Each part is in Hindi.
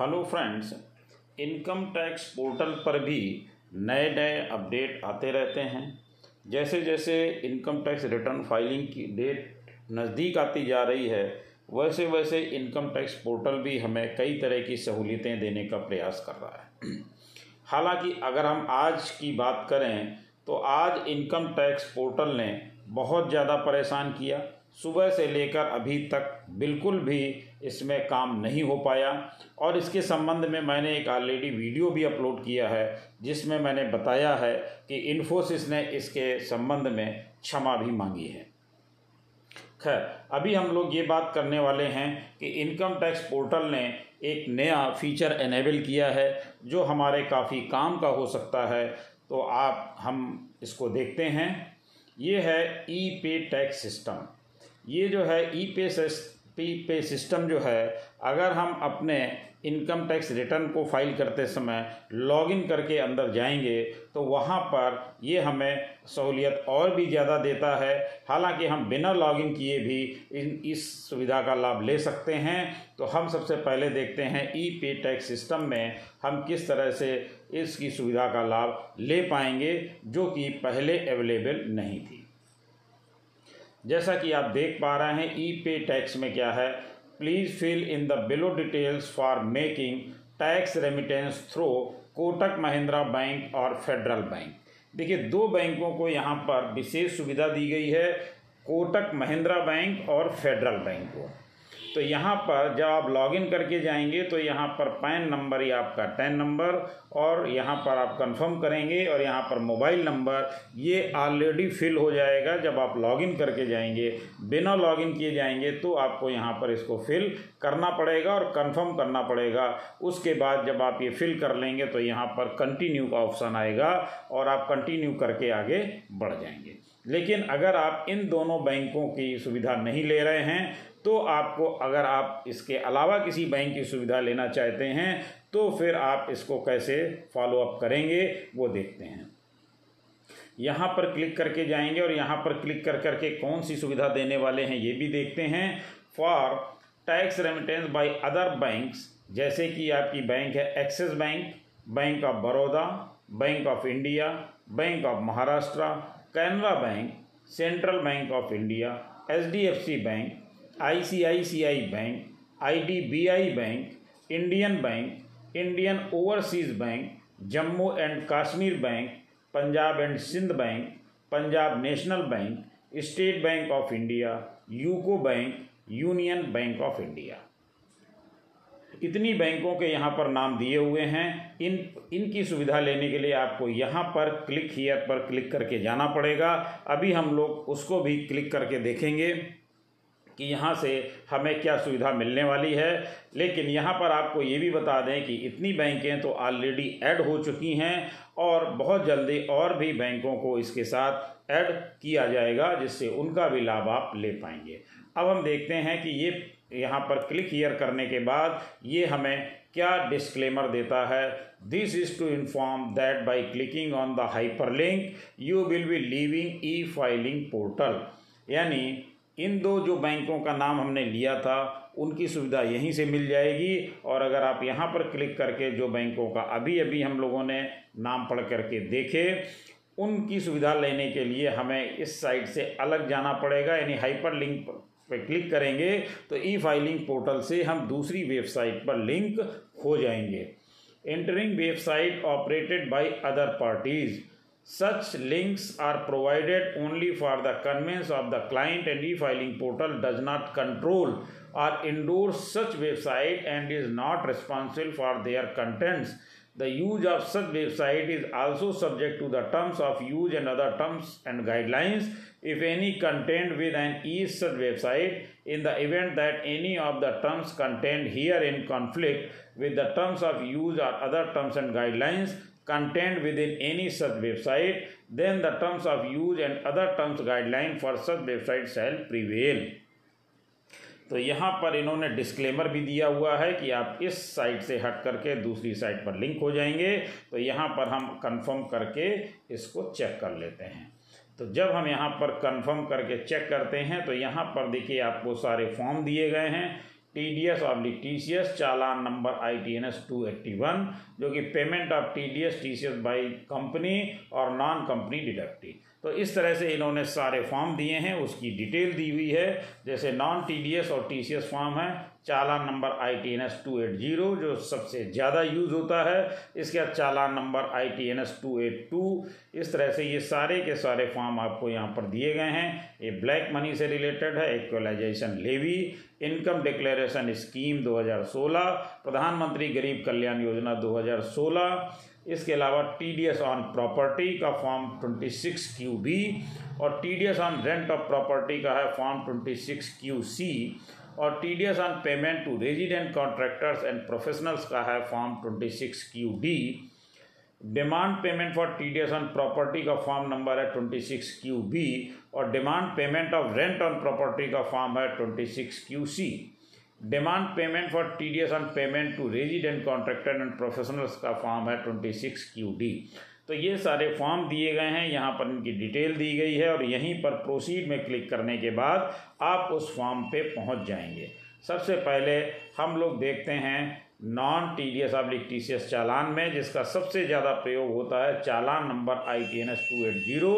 Hello friends, income tax portal पर भी नए नए अपडेट आते रहते हैं। जैसे जैसे इनकम टैक्स रिटर्न फाइलिंग की डेट नज़दीक आती जा रही है, वैसे वैसे इनकम टैक्स पोर्टल भी हमें कई तरह की सहूलियतें देने का प्रयास कर रहा है। हालाँकि अगर हम आज की बात करें तो आज इनकम टैक्स पोर्टल ने बहुत ज़्यादा परेशान किया। सुबह से लेकर अभी तक बिल्कुल भी इसमें काम नहीं हो पाया। और इसके संबंध में मैंने एक ऑलरेडी वीडियो भी अपलोड किया है, जिसमें मैंने बताया है कि इन्फोसिस ने इसके संबंध में क्षमा भी मांगी है। खैर, अभी हम लोग ये बात करने वाले हैं कि इनकम टैक्स पोर्टल ने एक नया फीचर एनेबल किया है, जो हमारे काफ़ी काम का हो सकता है। तो आप, हम इसको देखते हैं। ये है ई पे टैक्स सिस्टम ये जो है ई पे पी पे सिस्टम जो है, अगर हम अपने इनकम टैक्स रिटर्न को फ़ाइल करते समय लॉगिन करके अंदर जाएँगे तो वहाँ पर ये हमें सहूलियत और भी ज़्यादा देता है। हालाँकि हम बिना लॉगिन किए भी इन, इस सुविधा का लाभ ले सकते हैं। तो हम सबसे पहले देखते हैं ई पे टैक्स सिस्टम में हम किस तरह से इसकी सुविधा का लाभ ले पाएँगे, जो कि पहले अवेलेबल नहीं थी। जैसा कि आप देख पा रहे हैं ई पे टैक्स में क्या है? Please fill in the below details for making tax remittance through Kotak Mahindra bank और फेडरल बैंक देखिए, दो बैंकों को यहाँ पर विशेष सुविधा दी गई है कोटक महिंद्रा बैंक और फेडरल बैंक को। तो यहाँ पर जब आप लॉगिन करके जाएँगे तो यहाँ पर पैन नंबर या आपका टैन नंबर और यहाँ पर आप कंफर्म करेंगे और यहाँ पर मोबाइल नंबर ये ऑलरेडी फिल हो जाएगा जब आप लॉगिन करके जाएँगे। बिना लॉगिन किए जाएँगे तो आपको यहाँ पर इसको फिल करना पड़ेगा और कंफर्म करना पड़ेगा। उसके बाद जब आप ये फिल कर लेंगे तो यहाँ पर कंटिन्यू का ऑप्शन आएगा और आप कंटिन्यू करके आगे बढ़ जाएँगे। लेकिन अगर आप इन दोनों बैंकों की सुविधा नहीं ले रहे हैं तो आपको अगर आप इसके अलावा किसी बैंक की सुविधा लेना चाहते हैं तो फिर आप इसको कैसे फॉलो अप करेंगे, वो देखते हैं। यहाँ पर क्लिक करके जाएँगे और यहाँ पर क्लिक कर करके कौन सी सुविधा देने वाले हैं, ये भी देखते हैं। For tax remittance by other banks जैसे कि आपकी बैंक है Axis bank bank of Baroda bank of India bank of Maharashtra Canara bank, central bank of India H D F C bank, ICICI bank, IDBI bank, Indian bank, Indian overseas bank, Jammu and Kashmir bank, Punjab and Sind bank, Punjab national bank, state bank of India, UCO bank, union bank of India. इतनी बैंकों के यहाँ पर नाम दिए हुए हैं, इन, इनकी सुविधा लेने के लिए आपको यहाँ पर क्लिक हियर पर क्लिक करके जाना पड़ेगा। अभी हम लोग उसको भी क्लिक करके देखेंगे कि यहाँ से हमें क्या सुविधा मिलने वाली है। लेकिन यहाँ पर आपको ये भी बता दें कि इतनी बैंकें तो ऑलरेडी ऐड हो चुकी हैं और बहुत जल्दी और भी बैंकों को इसके साथ ऐड किया जाएगा, जिससे उनका भी लाभ आप ले पाएँगे। अब हम देखते हैं कि ये यहाँ पर क्लिक हियर करने के बाद ये हमें क्या डिस्क्लेमर देता है? This is to inform that by clicking on the hyperlink you will be leaving e filing portal यानी इन दो जो बैंकों का नाम हमने लिया था, उनकी सुविधा यहीं से मिल जाएगी। और अगर आप यहाँ पर क्लिक करके जो बैंकों का अभी अभी हम लोगों ने नाम पढ़ करके देखे, उनकी सुविधा लेने के लिए हमें इस साइट से अलग जाना पड़ेगा। यानी हाइपर लिंक पर क्लिक करेंगे तो ई फाइलिंग पोर्टल से हम दूसरी वेबसाइट पर लिंक हो जाएँगे। Entering website operated by other parties such links are provided only for the convenience of the client and e filing portal does not control or endorse such website and is not responsible for their contents The use of such website is also subject to the terms of use and other terms and guidelines. If any content with an is such website, in the event that any of the terms contained here in conflict with the terms of use or other terms and guidelines, contained within any such website, then the terms of use and other terms guideline for such website shall prevail. तो यहाँ पर इन्होंने डिस्क्लेमर भी दिया हुआ है कि आप इस साइट से हट करके दूसरी साइट पर लिंक हो जाएँगे। तो यहाँ पर हम कंफर्म करके इसको चेक कर लेते हैं। तो जब हम यहाँ पर कंफर्म करके चेक करते हैं तो यहाँ पर देखिए आपको सारे फॉर्म दिए गए हैं। T D S oblique T C S challan number I T N S two eighty one जो कि payment of T D S T C S by company और नॉन कंपनी डिडक्टी तो इस तरह से इन्होंने सारे फॉर्म दिए हैं, उसकी डिटेल दी हुई है। जैसे नॉन टी डी एस और टी सी एस फॉर्म है, challan number I T N S two eight zero जो सबसे ज़्यादा यूज़ होता है। इसके बाद challan number I T N S two eight two इस तरह से ये सारे के सारे फॉर्म आपको यहाँ पर दिए गए हैं। ये ब्लैक मनी से रिलेटेड है, equalisation levy, income declaration scheme 2016 Pradhan Mantri Garib Kalyan Yojana 2016 इसके अलावा T D S on property का फॉर्म 26 क्यू बी और T D S on rent of property का है फॉर्म 26 क्यू सी और T D S on payment to resident contractors and professionals का है form 26 Q D demand payment for T D S on property का फॉर्म नंबर है 26 क्यू बी और demand payment of rent on property का फॉर्म है 26 Q C demand payment for T D S on payment to resident contractor and professionals का फॉर्म है 26 क्यू डी तो ये सारे फॉर्म दिए गए हैं, यहाँ पर इनकी डिटेल दी गई है और यहीं पर प्रोसीड में क्लिक करने के बाद आप उस फॉर्म पे पहुँच जाएँगे। सबसे पहले हम लोग देखते हैं non T D S oblique T C S चालान में, जिसका सबसे ज़्यादा प्रयोग होता है चालान number I T N S two eight zero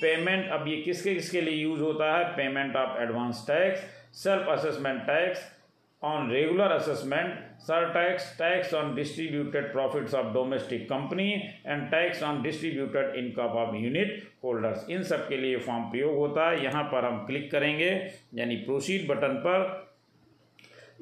payment अब ये किसके किसके लिए यूज़ होता है? Payment of advance tax self assessment tax on regular assessment, surtax, tax on distributed profits of domestic company and tax on distributed income of unit holders. इन सब के लिए फॉर्म प्रयोग होता है। यहाँ पर हम क्लिक करेंगे यानी प्रोसीड बटन पर।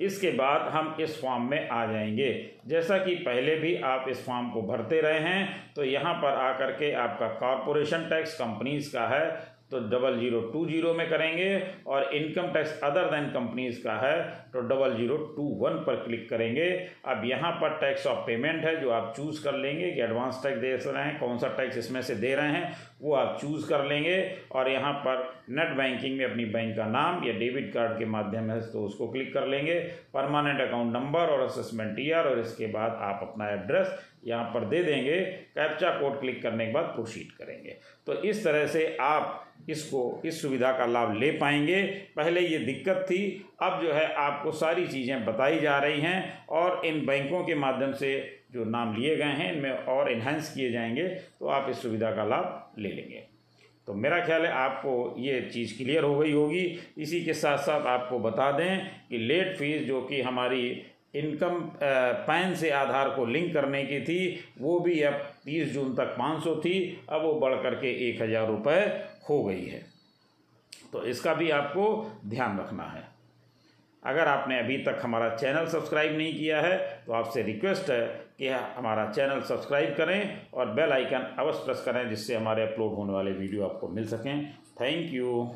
इसके बाद हम इस फॉर्म में आ जाएँगे। जैसा कि पहले भी आप इस फॉर्म को भरते रहे हैं तो यहाँ पर आकर के आपका कॉरपोरेशन टैक्स कंपनीज़ का है। तो डबल ज़ीरो टू ज़ीरो में करेंगे और income tax other than companies का है तो डबल ज़ीरो टू वन पर क्लिक करेंगे। अब यहाँ पर टैक्स ऑफ़ पेमेंट है, जो आप चूज़ कर लेंगे कि एडवांस टैक्स दे रहे हैं, कौन सा टैक्स इसमें से दे रहे हैं, वो आप चूज़ कर लेंगे। और यहाँ पर नेट बैंकिंग में अपनी बैंक का नाम या डेबिट कार्ड के माध्यम से तो उसको क्लिक कर लेंगे। परमानेंट अकाउंट नंबर और असेसमेंट ईयर और इसके बाद आप अपना एड्रेस यहाँ पर दे देंगे कैप्चा कोड क्लिक करने के बाद प्रोसीड करेंगे। तो इस तरह से आप इसको, इस सुविधा का लाभ ले पाएँगे। पहले ये दिक्कत थी, अब जो है आपको सारी चीज़ें बताई जा रही हैं और इन बैंकों के माध्यम से जो नाम लिए गए हैं, इनमें और इन्हेंस किए जाएँगे तो आप इस सुविधा का लाभ ले लेंगे। तो मेरा ख्याल है आपको ये चीज़ क्लियर हो गई होगी। इसी के साथ साथ आपको बता दें कि लेट फ़ीस जो कि हमारी इनकम पैन से आधार को लिंक करने की थी, वो भी अब तीस जून तक पाँच सौ थी, अब वो बढ़ करके एक हज़ार रुपये हो गई है। तो इसका भी आपको ध्यान रखना है। अगर आपने अभी तक हमारा चैनल सब्सक्राइब नहीं किया है तो आपसे रिक्वेस्ट है कि हमारा चैनल सब्सक्राइब करें और बेल आइकन अवश्य प्रेस करें, जिससे हमारे अपलोड होने वाले वीडियो आपको मिल सकें। Thank you.